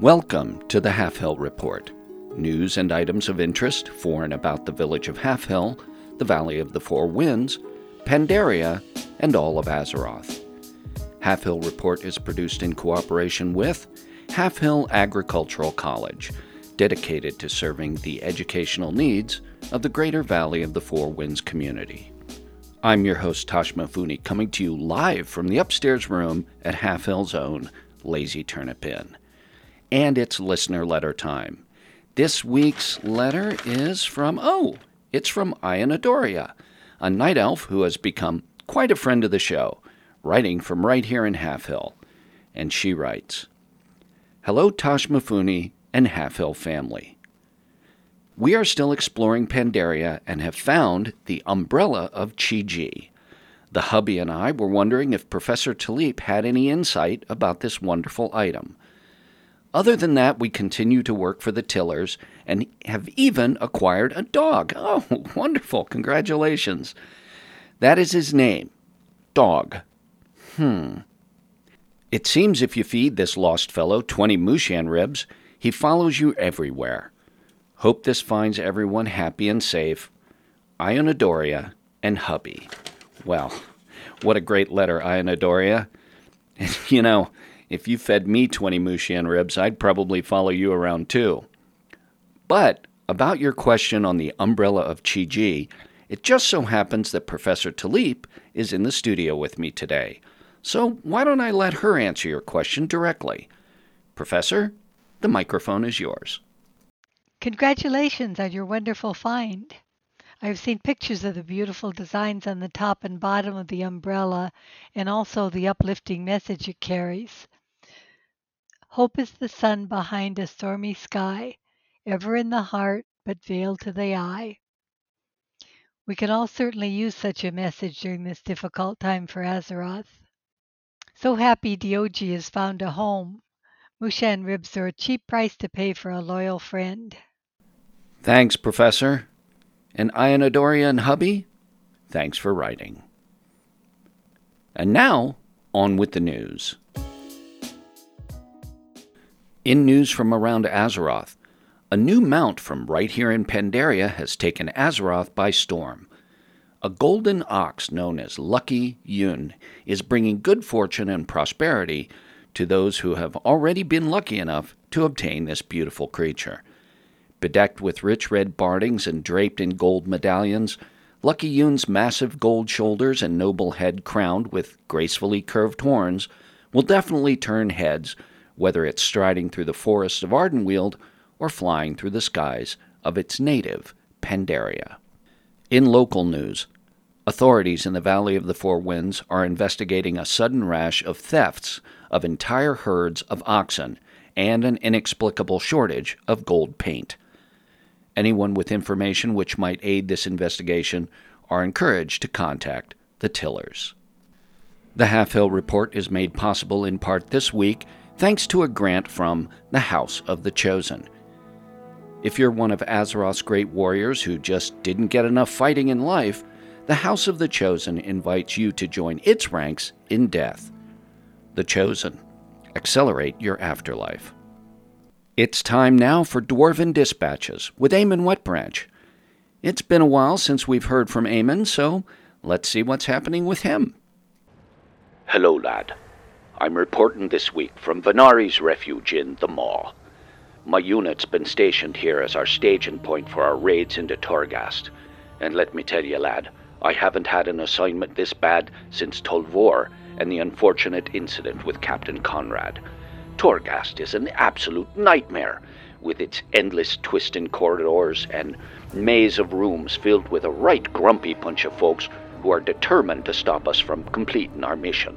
Welcome to the Half Hill Report. News and items of interest for and about the village of Half Hill, the Valley of the Four Winds, Pandaria, and all of Azeroth. Half Hill Report is produced in cooperation with Half Hill Agricultural College, dedicated to serving the educational needs of the greater Valley of the Four Winds community. I'm your host, Tosh Mifune, coming to you live from the upstairs room at Half Hill's own Lazy Turnip Inn. And it's listener letter time. This week's letter is from, oh, it's from Ionadoria, a night elf who has become quite a friend of the show, writing from right here in Half Hill. And she writes Hello, Tosh Mifune and Half Hill family. We are still exploring Pandaria and have found the umbrella of Chi-Ji. The hubby and I were wondering if Professor Taliep had any insight about this wonderful item. Other than that, we continue to work for the Tillers and have even acquired a dog. Oh, wonderful. Congratulations. That is his name. Dog. Hmm. It seems if you feed this lost fellow 20 Mushan ribs, he follows you everywhere. Hope this finds everyone happy and safe. Ionadoria and hubby. Well, what a great letter, Ionadoria. you know, if you fed me 20 Mushan ribs, I'd probably follow you around too. But about your question on the umbrella of Chi-Ji, it just so happens that Professor Taliep is in the studio with me today. So why don't I let her answer your question directly? Professor, the microphone is yours. Congratulations on your wonderful find. I've seen pictures of the beautiful designs on the top and bottom of the umbrella and also the uplifting message it carries. Hope is the sun behind a stormy sky, ever in the heart but veiled to the eye. We can all certainly use such a message during this difficult time for Azeroth. So happy Diogi has found a home. Mushan ribs are a cheap price to pay for a loyal friend. Thanks, Professor. And Ionadoria and Hubby, thanks for writing. And now, on with the news. In news from around Azeroth, a new mount from right here in Pandaria has taken Azeroth by storm. A golden ox known as Lucky Yun is bringing good fortune and prosperity to those who have already been lucky enough to obtain this beautiful creature. Bedecked with rich red bardings and draped in gold medallions, Lucky Yun's massive gold shoulders and noble head crowned with gracefully curved horns will definitely turn heads, whether it's striding through the forests of Ardenweald or flying through the skies of its native Pandaria. In local news, authorities in the Valley of the Four Winds are investigating a sudden rash of thefts of entire herds of oxen and an inexplicable shortage of gold paint. Anyone with information which might aid this investigation are encouraged to contact the Tillers. The Half Hill Report is made possible in part this week thanks to a grant from the House of the Chosen. If you're one of Azeroth's great warriors who just didn't get enough fighting in life, the House of the Chosen invites you to join its ranks in death. The Chosen. Accelerate your afterlife. It's time now for Dwarven Dispatches with Eamon Wetbranch. It's been a while since we've heard from Eamon, so let's see what's happening with him. Hello, lad. I'm reporting this week from Venari's refuge in the Maw. My unit's been stationed here as our staging point for our raids into Torghast. And let me tell you, lad, I haven't had an assignment this bad since Tolvor and the unfortunate incident with Captain Conrad. Torghast is an absolute nightmare, with its endless twisting corridors and maze of rooms filled with a right grumpy bunch of folks who are determined to stop us from completing our mission.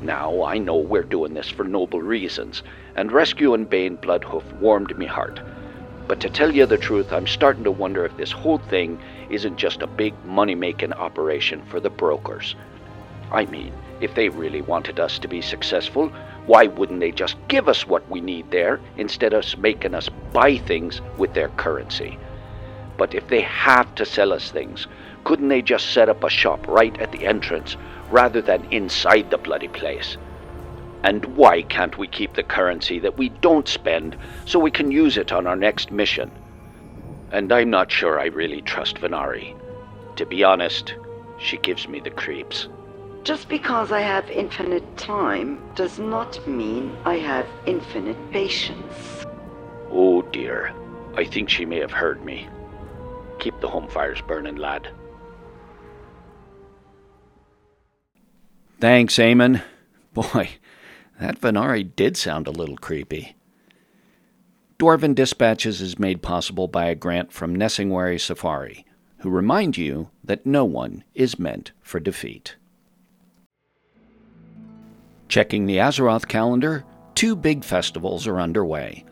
Now, I know we're doing this for noble reasons, and rescuing Bane Bloodhoof warmed me heart. But to tell you the truth, I'm starting to wonder if this whole thing isn't just a big money making operation for the brokers. I mean, if they really wanted us to be successful, why wouldn't they just give us what we need there instead of making us buy things with their currency? But if they have to sell us things, couldn't they just set up a shop right at the entrance rather than inside the bloody place? And why can't we keep the currency that we don't spend so we can use it on our next mission? And I'm not sure I really trust Venari. To be honest, she gives me the creeps. Just because I have infinite time does not mean I have infinite patience. Oh dear, I think she may have heard me. Keep the home fires burning, lad. Thanks, Eamon. Boy, that Venari did sound a little creepy. Dwarven Dispatches is made possible by a grant from Nesingwary Safari, who remind you that no one is meant for defeat. Checking the Azeroth calendar, two big festivals are underway.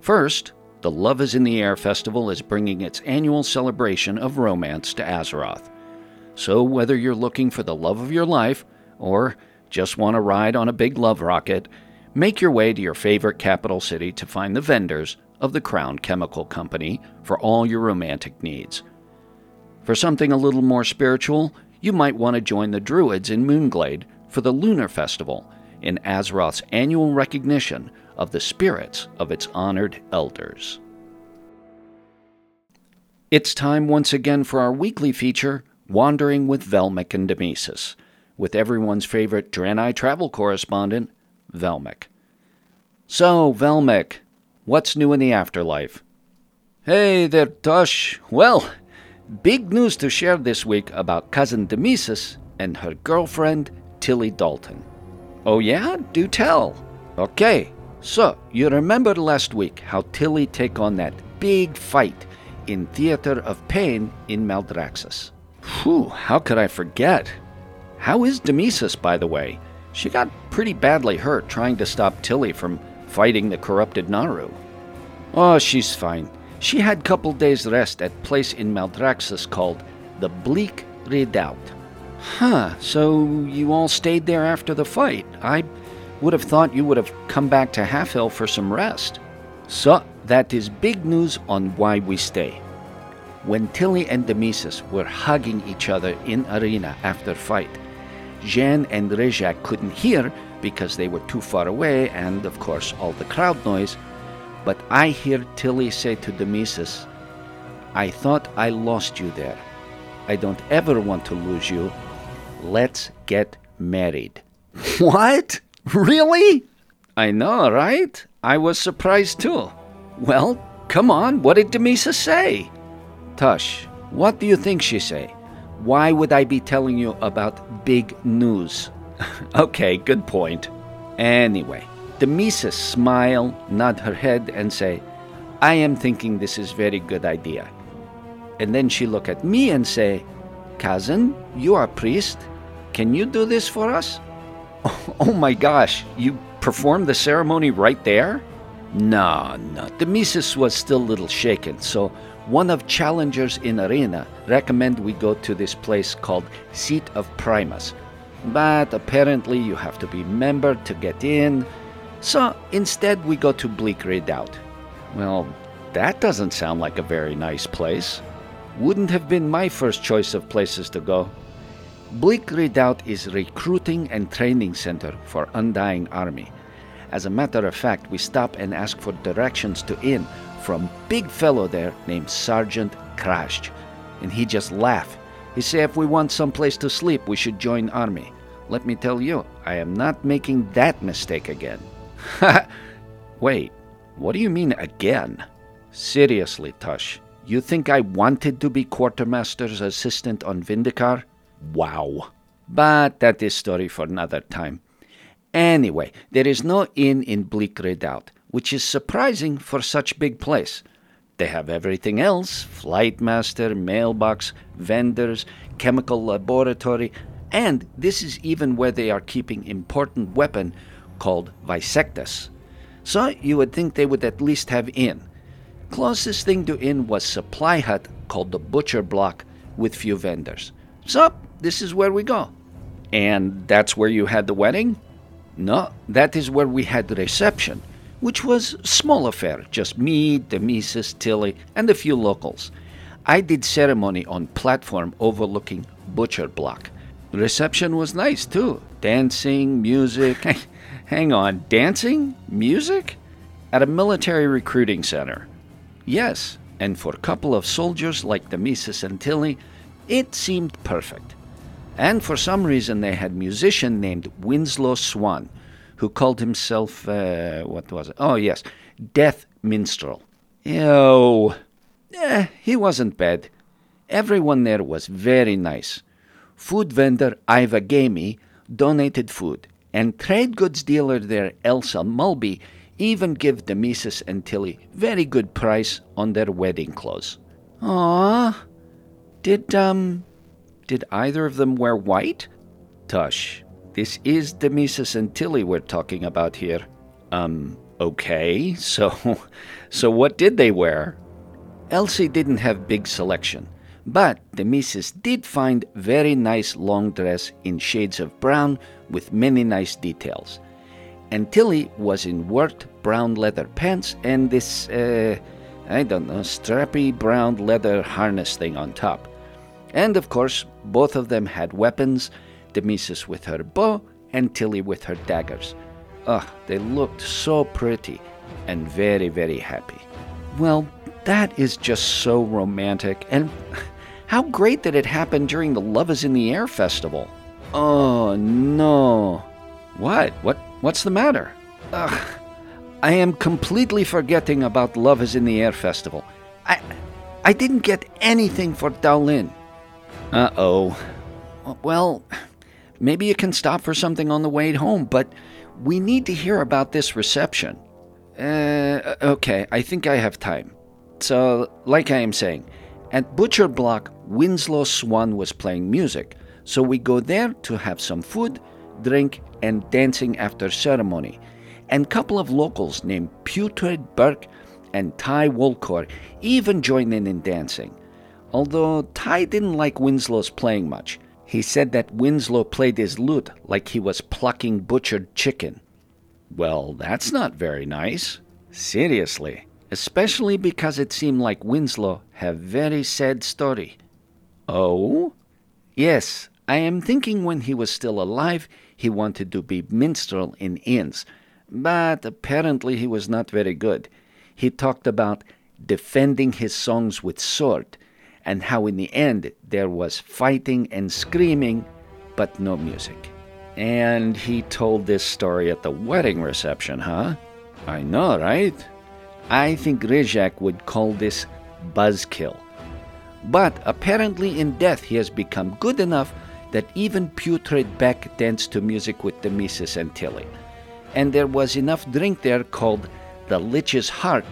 First, the Love is in the Air Festival is bringing its annual celebration of romance to Azeroth. So, whether you're looking for the love of your life or just want to ride on a big love rocket, make your way to your favorite capital city to find the vendors of the Crown Chemical Company for all your romantic needs. For something a little more spiritual, you might want to join the Druids in Moonglade for the Lunar Festival in Azeroth's annual recognition of the spirits of its honored elders. It's time once again for our weekly feature, Wandering with Velmic and Demesis with everyone's favorite Draenei travel correspondent, Velmic. So, Velmic, what's new in the afterlife? Hey there, Tosh. Well, big news to share this week about cousin Demesis and her girlfriend, Tilly Dalton. Oh, yeah? Do tell. Okay, so you remember last week how Tilly take on that big fight in Theater of Pain in Maldraxxus? Whew, how could I forget? How is Demesis, by the way? She got pretty badly hurt trying to stop Tilly from fighting the corrupted Naaru. Oh, she's fine. She had couple days rest at place in Maldraxxus called the Bleak Redoubt. Huh, so you all stayed there after the fight. I would have thought you would have come back to Halfhill for some rest. So, that is big news on why we stay. When Tilly and Demesis were hugging each other in arena after fight, Jean and Rejak couldn't hear because they were too far away and, of course, all the crowd noise. But I hear Tilly say to Demesis, I thought I lost you there. I don't ever want to lose you. Let's get married. What? Really? I know, right? I was surprised too. Well, come on, what did Demesis say? Tush, what do you think she say? Why would I be telling you about big news? okay, good point. Anyway, Demesis smile, nod her head, and say, I am thinking this is very good idea. And then she look at me and say, Cousin, you are priest. Can you do this for us? Oh my gosh, you perform the ceremony right there? No, no. Demesis was still a little shaken, so one of challengers in arena recommend we go to this place called Seat of Primus. But apparently you have to be member to get in. So instead we go to Bleak Redoubt. Well, that doesn't sound like a very nice place. Wouldn't have been my first choice of places to go. Bleak Redoubt is recruiting and training center for Undying Army. As a matter of fact, we stop and ask for directions to inn from big fellow there named Sergeant Crash. And he just laugh. He say if we want some place to sleep, we should join army. Let me tell you, I am not making that mistake again. Wait, what do you mean again? Seriously, Tush, you think I wanted to be quartermaster's assistant on Vindicar? Wow. But that is story for another time. Anyway, there is no inn in Bleak Redoubt which is surprising for such big place. They have everything else flight master, mailbox, vendors, chemical laboratory, and this is even where they are keeping important weapon called Visectus. So you would think they would at least have inn. Closest thing to inn was supply hut called the Butcher Block with few vendors. So this is where we go. And that's where you had the wedding? No, that is where we had the reception which was small affair, just me, Demesis, Tilly, and a few locals. I did ceremony on platform overlooking Butcher Block. Reception was nice too. Dancing, music. Hang on, dancing? Music? At a military recruiting center. Yes, and for a couple of soldiers like Demesis and Tilly, it seemed perfect. And for some reason, they had musician named Winslow Swan, who called himself, uh, what was it? Oh, yes, Death Minstrel. Oh, eh, he wasn't bad. Everyone there was very nice. Food vendor Iva Gamey donated food, and trade goods dealer there Elsa Mulby even give Demesis and Tilly very good price on their wedding clothes. Ah, did um, did either of them wear white? Tush, this is Demesis and Tilly we're talking about here. Um, okay, so, so what did they wear? Elsie didn't have big selection, but Demesis did find very nice long dress in shades of brown with many nice details. And Tilly was in worked brown leather pants and this, uh, I don't know, strappy brown leather harness thing on top. And of course, both of them had weapons, Demesis with her bow and Tilly with her daggers. Ugh, they looked so pretty and very, very happy. Well, that is just so romantic, and how great that it happened during the Love is in the Air festival. Oh no. What? What what's the matter? Ugh. I am completely forgetting about Love is in the Air festival. I I didn't get anything for Daolin. Uh-oh. Well, maybe you can stop for something on the way home, but we need to hear about this reception. Uh, okay, I think I have time. So, like I am saying, at Butcher Block, Winslow Swan was playing music, so we go there to have some food, drink, and dancing after ceremony. And couple of locals named Putrid Burke and Ty Wolcor even joined in in dancing. Although Ty didn't like Winslow's playing much. He said that Winslow played his lute like he was plucking butchered chicken. Well, that's not very nice. Seriously. Especially because it seemed like Winslow had very sad story. Oh? Yes, I am thinking when he was still alive, he wanted to be minstrel in inns, but apparently he was not very good. He talked about defending his songs with sword, and how in the end there was fighting and screaming, but no music. And he told this story at the wedding reception, huh? I know, right? I think Rizak would call this buzzkill. But apparently, in death, he has become good enough that even Putrid Beck danced to music with Demesis and Tilly. And there was enough drink there called the Lich's Heart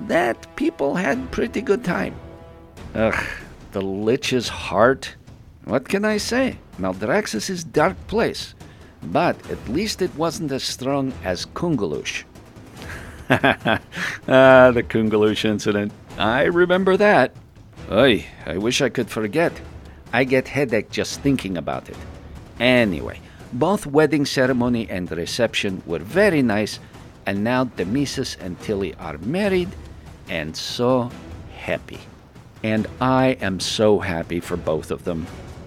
that people had pretty good time. Ugh, the Lich's Heart? What can I say? Maldraxxus is dark place, but at least it wasn't as strong as Kungaloosh. ah, the Kungaloosh incident. I remember that. Oy, I wish I could forget. I get headache just thinking about it. Anyway, both wedding ceremony and reception were very nice, and now Demesis and Tilly are married and so happy. And I am so happy for both of them.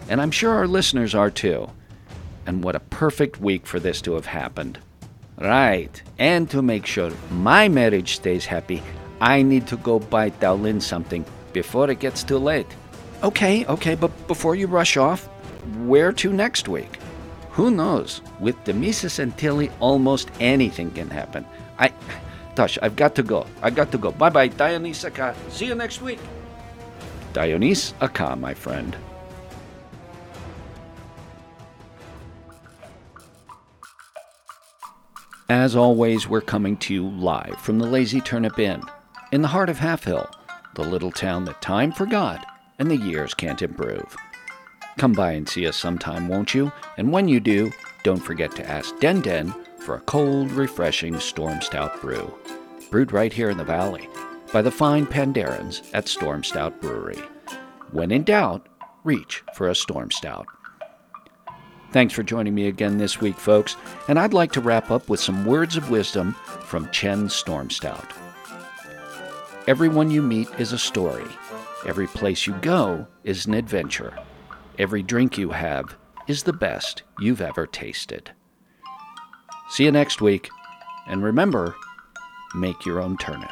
And I'm sure our listeners are too. And what a perfect week for this to have happened. Right. And to make sure my marriage stays happy, I need to go buy Daolin something before it gets too late. Okay, okay, but before you rush off, where to next week? Who knows? With Demesis and Tilly, almost anything can happen. I. Tosh, I've got to go. I've got to go. Bye bye, Dioniss aca. See you next week. Dioniss aca, my friend. As always, we're coming to you live from the Lazy Turnip Inn, in the heart of Half Hill, the little town that time forgot and the years can't improve. Come by and see us sometime, won't you? And when you do, don't forget to ask Den Den for a cold, refreshing Storm Stout brew. Brewed right here in the valley by the fine Pandarans at Storm Stout Brewery. When in doubt, reach for a Storm Stout. Thanks for joining me again this week, folks, and I'd like to wrap up with some words of wisdom from Chen Storm Stout. Everyone you meet is a story Every place you go is an adventure. Every drink you have is the best you've ever tasted. See you next week, and remember make your own turnip.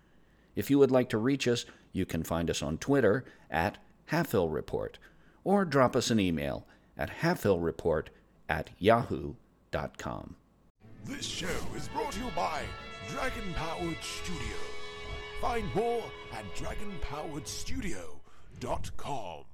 If you would like to reach us, you can find us on Twitter at Halfhill Report or drop us an email at halfhillreport at yahoo.com. This show is brought to you by Dragon Powered Studio. Find more at dragonpoweredstudio.com.